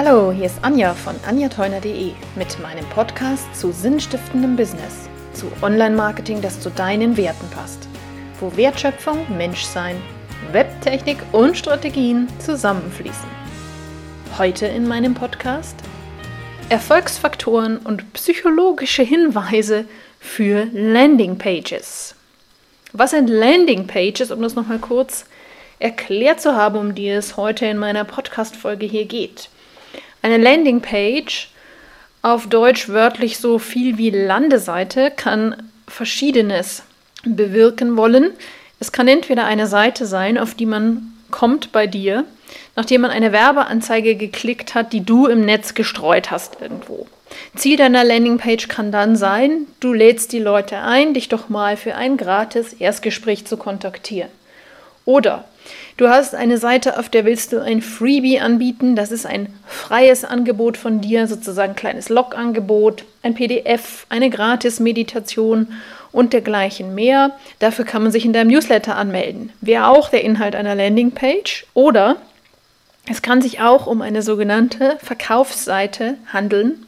Hallo, hier ist Anja von anjateuner.de mit meinem Podcast zu sinnstiftendem Business, zu Online-Marketing, das zu deinen Werten passt, wo Wertschöpfung, Menschsein, Webtechnik und Strategien zusammenfließen. Heute in meinem Podcast Erfolgsfaktoren und psychologische Hinweise für Landingpages. Was sind Landingpages, um das nochmal kurz erklärt zu haben, um die es heute in meiner Podcast-Folge hier geht? Eine Landingpage, auf Deutsch wörtlich so viel wie Landeseite, kann Verschiedenes bewirken wollen. Es kann entweder eine Seite sein, auf die man kommt bei dir, nachdem man eine Werbeanzeige geklickt hat, die du im Netz gestreut hast irgendwo. Ziel deiner Landingpage kann dann sein, du lädst die Leute ein, dich doch mal für ein gratis Erstgespräch zu kontaktieren. Oder du hast eine Seite, auf der willst du ein Freebie anbieten. Das ist ein freies Angebot von dir, sozusagen ein kleines Log-Angebot, ein PDF, eine Gratis-Meditation und dergleichen mehr. Dafür kann man sich in deinem Newsletter anmelden. Wäre auch der Inhalt einer Landingpage. Oder es kann sich auch um eine sogenannte Verkaufsseite handeln,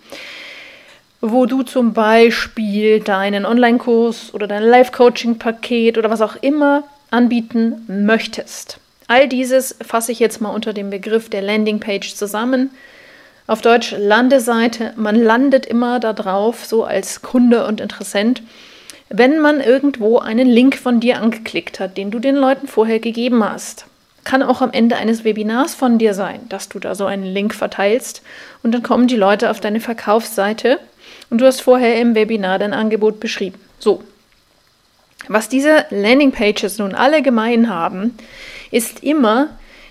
wo du zum Beispiel deinen Online-Kurs oder dein Live-Coaching-Paket oder was auch immer anbieten möchtest. All dieses fasse ich jetzt mal unter dem Begriff der Landingpage zusammen. Auf Deutsch Landeseite. Man landet immer darauf, so als Kunde und Interessent, wenn man irgendwo einen Link von dir angeklickt hat, den du den Leuten vorher gegeben hast. Kann auch am Ende eines Webinars von dir sein, dass du da so einen Link verteilst und dann kommen die Leute auf deine Verkaufsseite und du hast vorher im Webinar dein Angebot beschrieben. So, was diese Landingpages nun alle gemein haben, ist immer,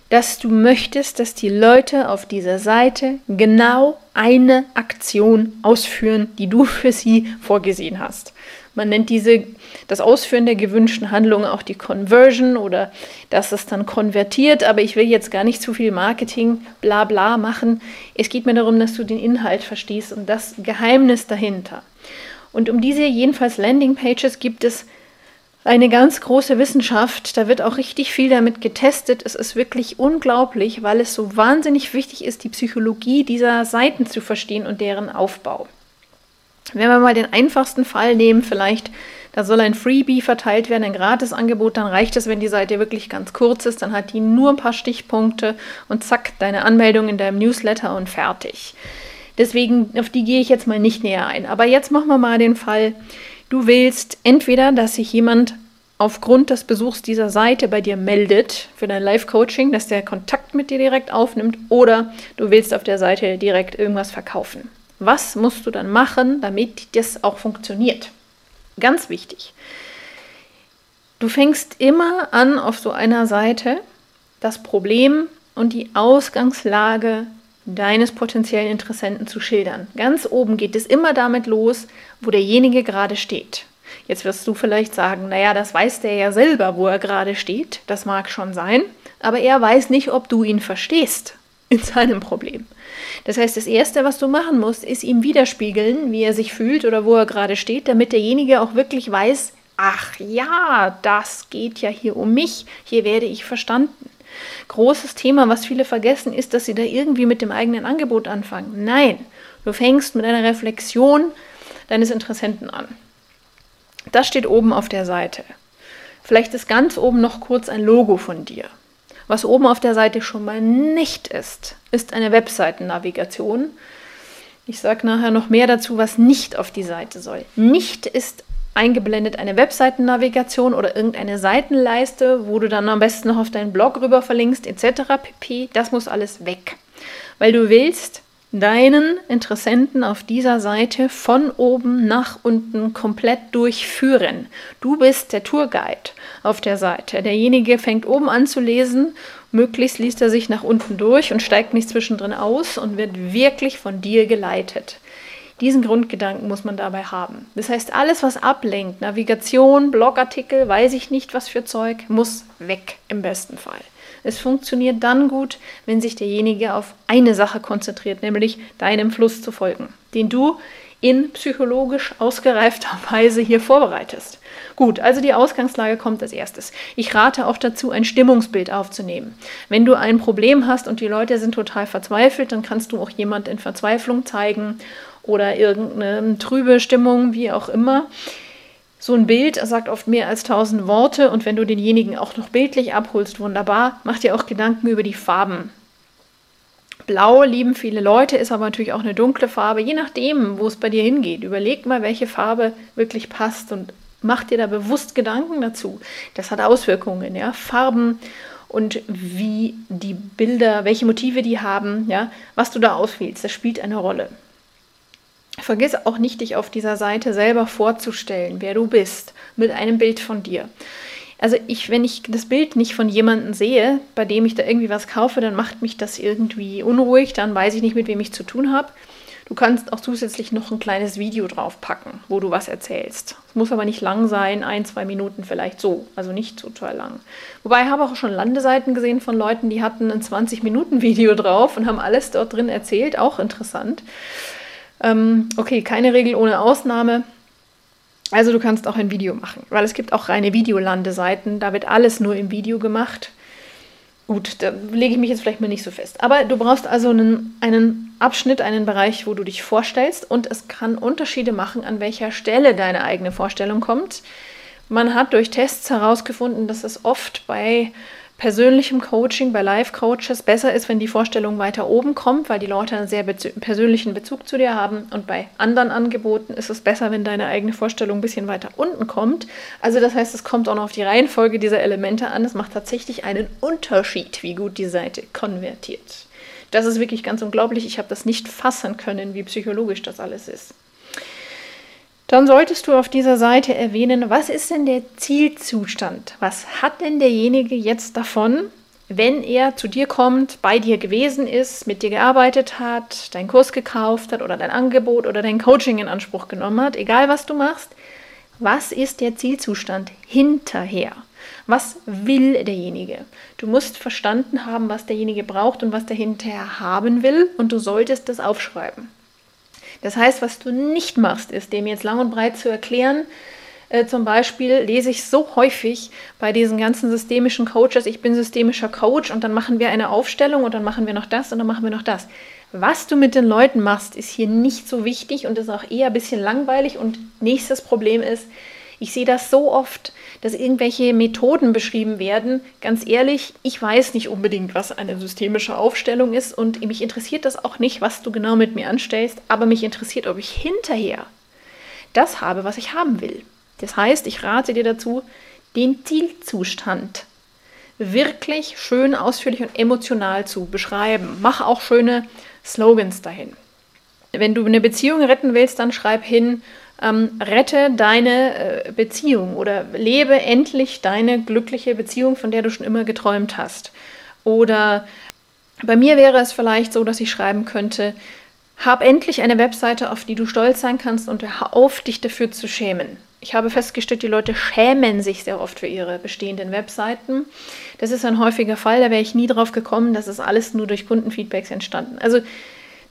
dass du möchtest, dass die Leute auf dieser Seite genau eine Aktion ausführen, die du für sie vorgesehen hast. Man nennt diese, das Ausführen der gewünschten Handlung auch die Conversion oder dass es dann konvertiert, aber ich will jetzt gar nicht zu viel Marketing, bla bla machen. Es geht mir darum, dass du den Inhalt verstehst und das Geheimnis dahinter. Und um diese jedenfalls Landingpages gibt es eine ganz große Wissenschaft. Da wird auch richtig viel damit getestet. Es ist wirklich unglaublich, weil es so wahnsinnig wichtig ist, die Psychologie dieser Seiten zu verstehen und deren Aufbau. Wenn wir mal den einfachsten Fall nehmen, vielleicht, da soll ein Freebie verteilt werden, ein Gratisangebot, dann reicht es, wenn die Seite wirklich ganz kurz ist, dann hat die nur ein paar Stichpunkte und zack, deine Anmeldung in deinem Newsletter und fertig. Deswegen, auf die gehe ich jetzt mal nicht näher ein. Aber jetzt machen wir mal den Fall, Du willst entweder, dass sich jemand aufgrund des Besuchs dieser Seite bei dir meldet für dein Live-Coaching, dass der Kontakt mit dir direkt aufnimmt, oder du willst auf der Seite direkt irgendwas verkaufen. Was musst du dann machen, damit das auch funktioniert? Ganz wichtig. Du fängst immer an, auf so einer Seite das Problem und die Ausgangslage deines potenziellen Interessenten zu schildern. Ganz oben geht es immer damit los, wo derjenige gerade steht. Jetzt wirst du vielleicht sagen, naja, das weiß der ja selber, wo er gerade steht. Das mag schon sein, aber er weiß nicht, ob du ihn verstehst in seinem Problem. Das heißt, das Erste, was du machen musst, ist ihm widerspiegeln, wie er sich fühlt oder wo er gerade steht, damit derjenige auch wirklich weiß, ach ja, das geht ja hier um mich, hier werde ich verstanden. Großes Thema, was viele vergessen, ist, dass sie da irgendwie mit dem eigenen Angebot anfangen. Nein, du fängst mit einer Reflexion deines Interessenten an. Das steht oben auf der Seite. Vielleicht ist ganz oben noch kurz ein Logo von dir. Was oben auf der Seite schon mal nicht ist, ist eine Webseitennavigation. Ich sage nachher noch mehr dazu, was nicht auf die Seite soll. Nicht ist eingeblendet eine Webseitennavigation oder irgendeine Seitenleiste, wo du dann am besten noch auf deinen Blog rüber verlinkst, etc. pp. Das muss alles weg. Weil du willst deinen Interessenten auf dieser Seite von oben nach unten komplett durchführen. Du bist der Tourguide auf der Seite. Derjenige fängt oben an zu lesen, möglichst liest er sich nach unten durch und steigt nicht zwischendrin aus und wird wirklich von dir geleitet. Diesen Grundgedanken muss man dabei haben. Das heißt, alles, was ablenkt, Navigation, Blogartikel, weiß ich nicht, was für Zeug, muss weg im besten Fall. Es funktioniert dann gut, wenn sich derjenige auf eine Sache konzentriert, nämlich deinem Fluss zu folgen, den du in psychologisch ausgereifter Weise hier vorbereitest. Gut, also die Ausgangslage kommt als erstes. Ich rate auch dazu, ein Stimmungsbild aufzunehmen. Wenn du ein Problem hast und die Leute sind total verzweifelt, dann kannst du auch jemand in Verzweiflung zeigen oder irgendeine trübe Stimmung, wie auch immer. So ein Bild sagt oft mehr als tausend Worte und wenn du denjenigen auch noch bildlich abholst, wunderbar, mach dir auch Gedanken über die Farben. Blau lieben viele Leute, ist aber natürlich auch eine dunkle Farbe, je nachdem, wo es bei dir hingeht. Überleg mal, welche Farbe wirklich passt und mach dir da bewusst Gedanken dazu. Das hat Auswirkungen, ja. Farben und wie die Bilder, welche Motive die haben, ja, was du da auswählst, das spielt eine Rolle. Vergiss auch nicht, dich auf dieser Seite selber vorzustellen, wer du bist, mit einem Bild von dir. Also ich, wenn ich das Bild nicht von jemandem sehe, bei dem ich da irgendwie was kaufe, dann macht mich das irgendwie unruhig, dann weiß ich nicht, mit wem ich zu tun habe. Du kannst auch zusätzlich noch ein kleines Video draufpacken, wo du was erzählst. Es muss aber nicht lang sein, ein, zwei Minuten vielleicht so, also nicht total lang. Wobei ich habe auch schon Landeseiten gesehen von Leuten, die hatten ein 20-Minuten-Video drauf und haben alles dort drin erzählt, auch interessant. Ähm, okay, keine Regel ohne Ausnahme. Also du kannst auch ein Video machen, weil es gibt auch reine Videolandeseiten, da wird alles nur im Video gemacht. Gut, da lege ich mich jetzt vielleicht mal nicht so fest. Aber du brauchst also einen, einen Abschnitt, einen Bereich, wo du dich vorstellst und es kann Unterschiede machen, an welcher Stelle deine eigene Vorstellung kommt. Man hat durch Tests herausgefunden, dass es oft bei persönlichem Coaching, bei Live-Coaches besser ist, wenn die Vorstellung weiter oben kommt, weil die Leute einen sehr bezü persönlichen Bezug zu dir haben. Und bei anderen Angeboten ist es besser, wenn deine eigene Vorstellung ein bisschen weiter unten kommt. Also das heißt, es kommt auch noch auf die Reihenfolge dieser Elemente an. Es macht tatsächlich einen Unterschied, wie gut die Seite konvertiert. Das ist wirklich ganz unglaublich. Ich habe das nicht fassen können, wie psychologisch das alles ist dann solltest du auf dieser Seite erwähnen, was ist denn der Zielzustand? Was hat denn derjenige jetzt davon, wenn er zu dir kommt, bei dir gewesen ist, mit dir gearbeitet hat, deinen Kurs gekauft hat oder dein Angebot oder dein Coaching in Anspruch genommen hat, egal was du machst, was ist der Zielzustand hinterher? Was will derjenige? Du musst verstanden haben, was derjenige braucht und was der hinterher haben will und du solltest das aufschreiben. Das heißt, was du nicht machst, ist, dem jetzt lang und breit zu erklären, äh, zum Beispiel lese ich so häufig bei diesen ganzen systemischen Coaches, ich bin systemischer Coach und dann machen wir eine Aufstellung und dann machen wir noch das und dann machen wir noch das. Was du mit den Leuten machst, ist hier nicht so wichtig und ist auch eher ein bisschen langweilig. Und nächstes Problem ist, ich sehe das so oft, dass irgendwelche Methoden beschrieben werden. Ganz ehrlich, ich weiß nicht unbedingt, was eine systemische Aufstellung ist und mich interessiert das auch nicht, was du genau mit mir anstellst, aber mich interessiert, ob ich hinterher das habe, was ich haben will. Das heißt, ich rate dir dazu, den Zielzustand wirklich schön ausführlich und emotional zu beschreiben. Mach auch schöne Slogans dahin. Wenn du eine Beziehung retten willst, dann schreib hin, ähm, rette deine äh, Beziehung oder lebe endlich deine glückliche Beziehung, von der du schon immer geträumt hast. Oder bei mir wäre es vielleicht so, dass ich schreiben könnte, hab endlich eine Webseite, auf die du stolz sein kannst und hör auf, dich dafür zu schämen. Ich habe festgestellt, die Leute schämen sich sehr oft für ihre bestehenden Webseiten. Das ist ein häufiger Fall, da wäre ich nie drauf gekommen, das ist alles nur durch Kundenfeedbacks entstanden. Also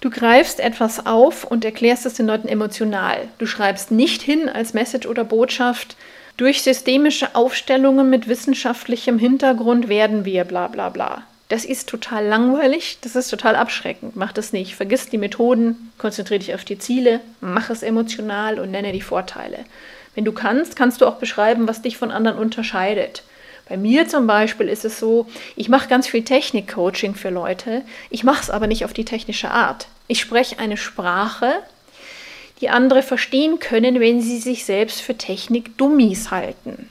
Du greifst etwas auf und erklärst es den Leuten emotional. Du schreibst nicht hin als Message oder Botschaft, durch systemische Aufstellungen mit wissenschaftlichem Hintergrund werden wir bla bla bla. Das ist total langweilig, das ist total abschreckend. Mach das nicht. Vergiss die Methoden, konzentriere dich auf die Ziele, mach es emotional und nenne die Vorteile. Wenn du kannst, kannst du auch beschreiben, was dich von anderen unterscheidet. Bei mir zum Beispiel ist es so, ich mache ganz viel Technik-Coaching für Leute, ich mache es aber nicht auf die technische Art. Ich spreche eine Sprache, die andere verstehen können, wenn sie sich selbst für Technik-Dummies halten.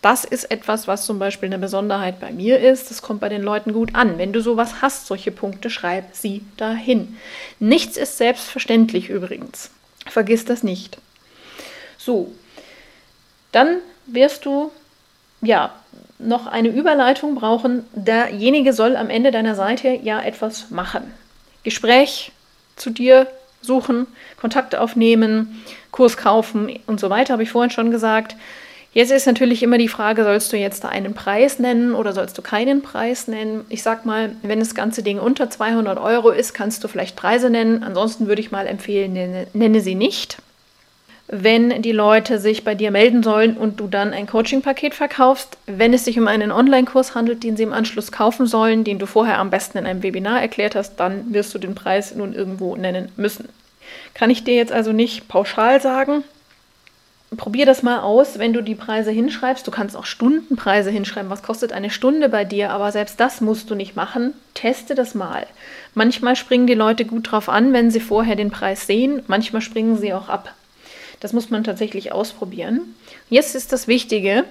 Das ist etwas, was zum Beispiel eine Besonderheit bei mir ist. Das kommt bei den Leuten gut an. Wenn du sowas hast, solche Punkte, schreib sie dahin. Nichts ist selbstverständlich übrigens. Vergiss das nicht. So, dann wirst du ja noch eine Überleitung brauchen. Derjenige soll am Ende deiner Seite ja etwas machen. Gespräch zu dir suchen, Kontakt aufnehmen, Kurs kaufen und so weiter, habe ich vorhin schon gesagt. Jetzt ist natürlich immer die Frage, sollst du jetzt da einen Preis nennen oder sollst du keinen Preis nennen? Ich sag mal, wenn das ganze Ding unter 200 Euro ist, kannst du vielleicht Preise nennen. Ansonsten würde ich mal empfehlen, nenne, nenne sie nicht. Wenn die Leute sich bei dir melden sollen und du dann ein Coaching-Paket verkaufst, wenn es sich um einen Online-Kurs handelt, den sie im Anschluss kaufen sollen, den du vorher am besten in einem Webinar erklärt hast, dann wirst du den Preis nun irgendwo nennen müssen. Kann ich dir jetzt also nicht pauschal sagen, probier das mal aus, wenn du die Preise hinschreibst. Du kannst auch Stundenpreise hinschreiben. Was kostet eine Stunde bei dir? Aber selbst das musst du nicht machen. Teste das mal. Manchmal springen die Leute gut drauf an, wenn sie vorher den Preis sehen. Manchmal springen sie auch ab. Das muss man tatsächlich ausprobieren. Jetzt ist das Wichtige.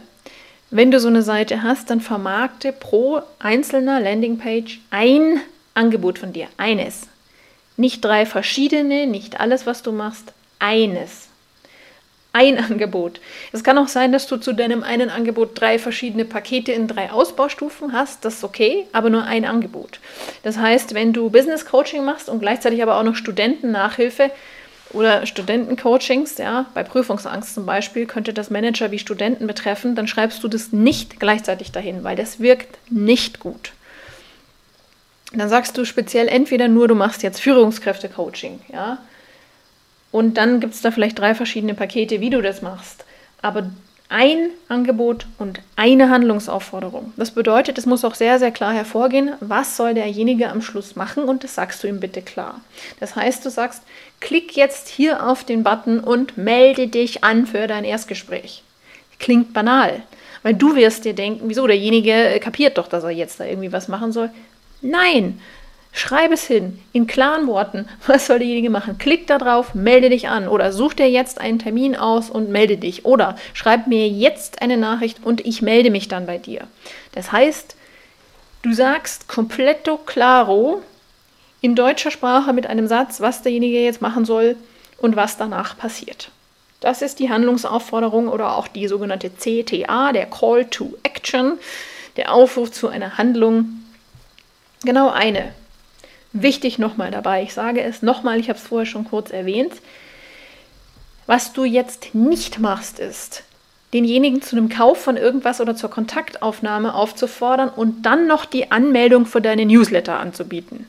Wenn du so eine Seite hast, dann vermarkte pro einzelner Landingpage ein Angebot von dir. Eines. Nicht drei verschiedene, nicht alles, was du machst. Eines ein Angebot. Es kann auch sein, dass du zu deinem einen Angebot drei verschiedene Pakete in drei Ausbaustufen hast. Das ist okay, aber nur ein Angebot. Das heißt, wenn du Business Coaching machst und gleichzeitig aber auch noch Studentennachhilfe oder Studentencoachings, ja, bei Prüfungsangst zum Beispiel, könnte das Manager wie Studenten betreffen, dann schreibst du das nicht gleichzeitig dahin, weil das wirkt nicht gut. Dann sagst du speziell entweder nur, du machst jetzt Führungskräfte-Coaching, ja, und dann gibt es da vielleicht drei verschiedene Pakete, wie du das machst. Aber ein Angebot und eine Handlungsaufforderung. Das bedeutet, es muss auch sehr, sehr klar hervorgehen, was soll derjenige am Schluss machen und das sagst du ihm bitte klar. Das heißt, du sagst, klick jetzt hier auf den Button und melde dich an für dein Erstgespräch. Klingt banal, weil du wirst dir denken, wieso derjenige kapiert doch, dass er jetzt da irgendwie was machen soll. Nein, Schreib es hin, in klaren Worten. Was soll derjenige machen? Klick da drauf, melde dich an oder such dir jetzt einen Termin aus und melde dich oder schreib mir jetzt eine Nachricht und ich melde mich dann bei dir. Das heißt, du sagst completo claro in deutscher Sprache mit einem Satz, was derjenige jetzt machen soll und was danach passiert. Das ist die Handlungsaufforderung oder auch die sogenannte CTA, der Call to Action, der Aufruf zu einer Handlung. Genau eine Wichtig nochmal dabei, ich sage es nochmal, ich habe es vorher schon kurz erwähnt. Was du jetzt nicht machst, ist, denjenigen zu einem Kauf von irgendwas oder zur Kontaktaufnahme aufzufordern und dann noch die Anmeldung für deine Newsletter anzubieten.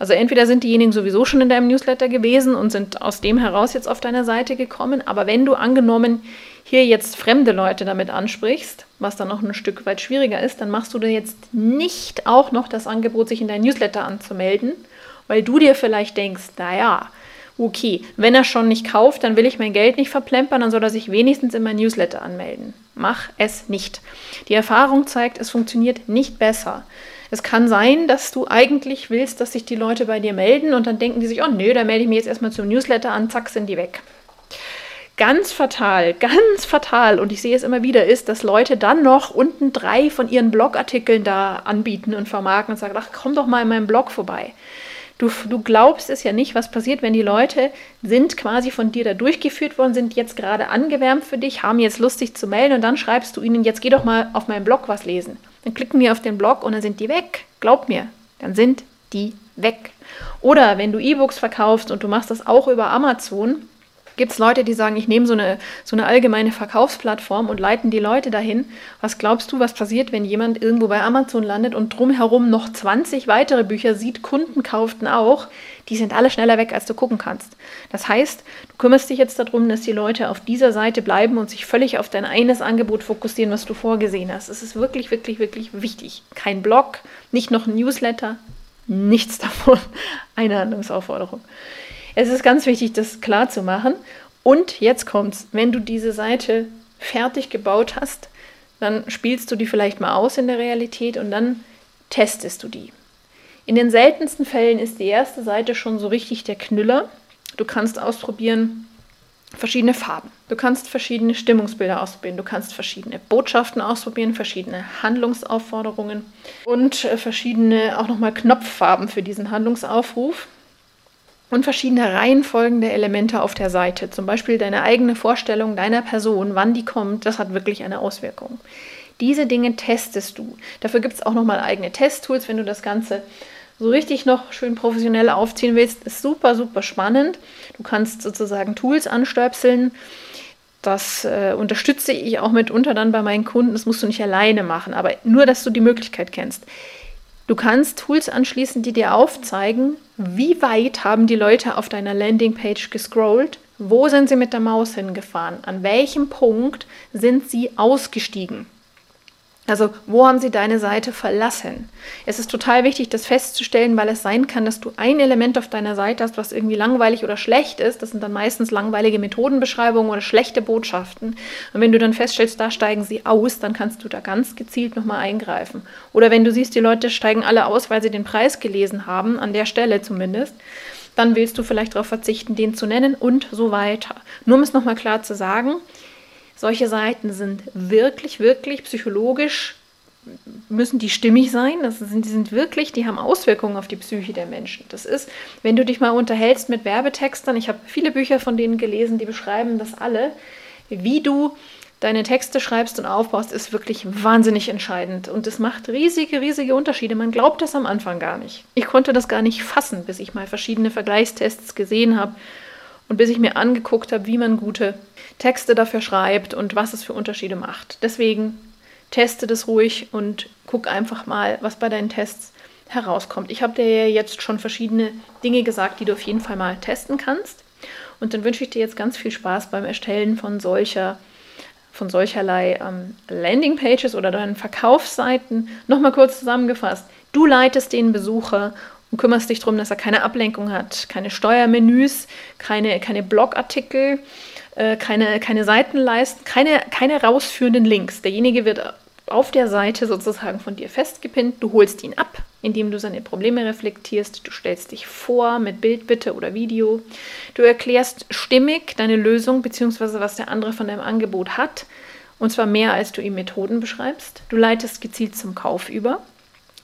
Also entweder sind diejenigen sowieso schon in deinem Newsletter gewesen und sind aus dem heraus jetzt auf deine Seite gekommen, aber wenn du angenommen hier jetzt fremde Leute damit ansprichst, was dann noch ein Stück weit schwieriger ist, dann machst du dir jetzt nicht auch noch das Angebot, sich in dein Newsletter anzumelden, weil du dir vielleicht denkst, naja, okay, wenn er schon nicht kauft, dann will ich mein Geld nicht verplempern, dann soll er sich wenigstens in mein Newsletter anmelden. Mach es nicht. Die Erfahrung zeigt, es funktioniert nicht besser. Es kann sein, dass du eigentlich willst, dass sich die Leute bei dir melden und dann denken die sich, oh nö, da melde ich mich jetzt erstmal zum Newsletter an, zack, sind die weg. Ganz fatal, ganz fatal, und ich sehe es immer wieder, ist, dass Leute dann noch unten drei von ihren Blogartikeln da anbieten und vermarkten und sagen, ach, komm doch mal in meinem Blog vorbei. Du, du glaubst es ja nicht, was passiert, wenn die Leute sind quasi von dir da durchgeführt worden, sind jetzt gerade angewärmt für dich, haben jetzt Lust, sich zu melden und dann schreibst du ihnen, jetzt geh doch mal auf meinen Blog was lesen. Dann klicken die auf den Blog und dann sind die weg. Glaub mir, dann sind die weg. Oder wenn du E-Books verkaufst und du machst das auch über Amazon, gibt es Leute, die sagen, ich nehme so eine, so eine allgemeine Verkaufsplattform und leiten die Leute dahin. Was glaubst du, was passiert, wenn jemand irgendwo bei Amazon landet und drumherum noch 20 weitere Bücher sieht, Kunden kauften auch, die sind alle schneller weg, als du gucken kannst. Das heißt, du kümmerst dich jetzt darum, dass die Leute auf dieser Seite bleiben und sich völlig auf dein eines Angebot fokussieren, was du vorgesehen hast. Es ist wirklich, wirklich, wirklich wichtig. Kein Blog, nicht noch ein Newsletter, nichts davon. Eine Handlungsaufforderung. Es ist ganz wichtig, das klar zu machen. Und jetzt kommt's, wenn du diese Seite fertig gebaut hast, dann spielst du die vielleicht mal aus in der Realität und dann testest du die. In den seltensten Fällen ist die erste Seite schon so richtig der Knüller. Du kannst ausprobieren verschiedene Farben. Du kannst verschiedene Stimmungsbilder ausprobieren. Du kannst verschiedene Botschaften ausprobieren, verschiedene Handlungsaufforderungen und äh, verschiedene auch nochmal Knopffarben für diesen Handlungsaufruf und verschiedene Reihenfolgen der Elemente auf der Seite. Zum Beispiel deine eigene Vorstellung deiner Person, wann die kommt, das hat wirklich eine Auswirkung. Diese Dinge testest du. Dafür gibt es auch nochmal eigene Testtools, wenn du das Ganze so richtig noch schön professionell aufziehen willst. Ist super, super spannend. Du kannst sozusagen Tools anstöpseln, Das äh, unterstütze ich auch mitunter dann bei meinen Kunden. Das musst du nicht alleine machen, aber nur, dass du die Möglichkeit kennst. Du kannst Tools anschließen, die dir aufzeigen, wie weit haben die Leute auf deiner Landingpage gescrollt, wo sind sie mit der Maus hingefahren, an welchem Punkt sind sie ausgestiegen. Also, wo haben sie deine Seite verlassen? Es ist total wichtig, das festzustellen, weil es sein kann, dass du ein Element auf deiner Seite hast, was irgendwie langweilig oder schlecht ist. Das sind dann meistens langweilige Methodenbeschreibungen oder schlechte Botschaften. Und wenn du dann feststellst, da steigen sie aus, dann kannst du da ganz gezielt nochmal eingreifen. Oder wenn du siehst, die Leute steigen alle aus, weil sie den Preis gelesen haben, an der Stelle zumindest, dann willst du vielleicht darauf verzichten, den zu nennen und so weiter. Nur um es nochmal klar zu sagen, solche Seiten sind wirklich, wirklich psychologisch, müssen die stimmig sein. Das sind, die sind wirklich, die haben Auswirkungen auf die Psyche der Menschen. Das ist, wenn du dich mal unterhältst mit Werbetextern, ich habe viele Bücher von denen gelesen, die beschreiben das alle, wie du deine Texte schreibst und aufbaust, ist wirklich wahnsinnig entscheidend. Und es macht riesige, riesige Unterschiede. Man glaubt das am Anfang gar nicht. Ich konnte das gar nicht fassen, bis ich mal verschiedene Vergleichstests gesehen habe und bis ich mir angeguckt habe, wie man gute Texte dafür schreibt und was es für Unterschiede macht. Deswegen teste das ruhig und guck einfach mal, was bei deinen Tests herauskommt. Ich habe dir jetzt schon verschiedene Dinge gesagt, die du auf jeden Fall mal testen kannst. Und dann wünsche ich dir jetzt ganz viel Spaß beim Erstellen von solcher von solcherlei ähm, Landingpages oder deinen Verkaufsseiten. Nochmal kurz zusammengefasst. Du leitest den Besucher und kümmerst dich darum, dass er keine Ablenkung hat, keine Steuermenüs, keine, keine Blogartikel, äh, keine, keine Seitenleisten, keine, keine rausführenden Links. Derjenige wird auf der Seite sozusagen von dir festgepinnt. Du holst ihn ab, indem du seine Probleme reflektierst. Du stellst dich vor mit Bild bitte oder Video. Du erklärst stimmig deine Lösung bzw. was der andere von deinem Angebot hat. Und zwar mehr, als du ihm Methoden beschreibst. Du leitest gezielt zum Kauf über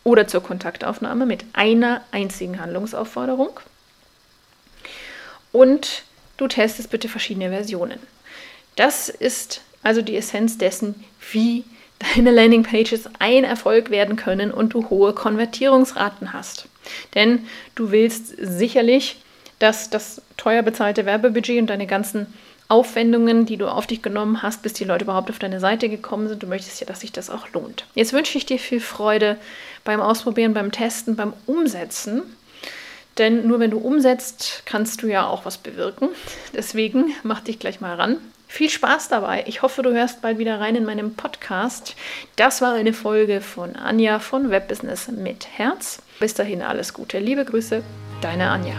oder zur Kontaktaufnahme mit einer einzigen Handlungsaufforderung. Und du testest bitte verschiedene Versionen. Das ist also die Essenz dessen, wie deine Landingpages ein Erfolg werden können und du hohe Konvertierungsraten hast. Denn du willst sicherlich, dass das teuer bezahlte Werbebudget und deine ganzen Aufwendungen, die du auf dich genommen hast, bis die Leute überhaupt auf deine Seite gekommen sind. Du möchtest ja, dass sich das auch lohnt. Jetzt wünsche ich dir viel Freude beim Ausprobieren, beim Testen, beim Umsetzen. Denn nur wenn du umsetzt, kannst du ja auch was bewirken. Deswegen mach dich gleich mal ran. Viel Spaß dabei. Ich hoffe, du hörst bald wieder rein in meinem Podcast. Das war eine Folge von Anja von Webbusiness mit Herz. Bis dahin alles Gute. Liebe Grüße, deine Anja.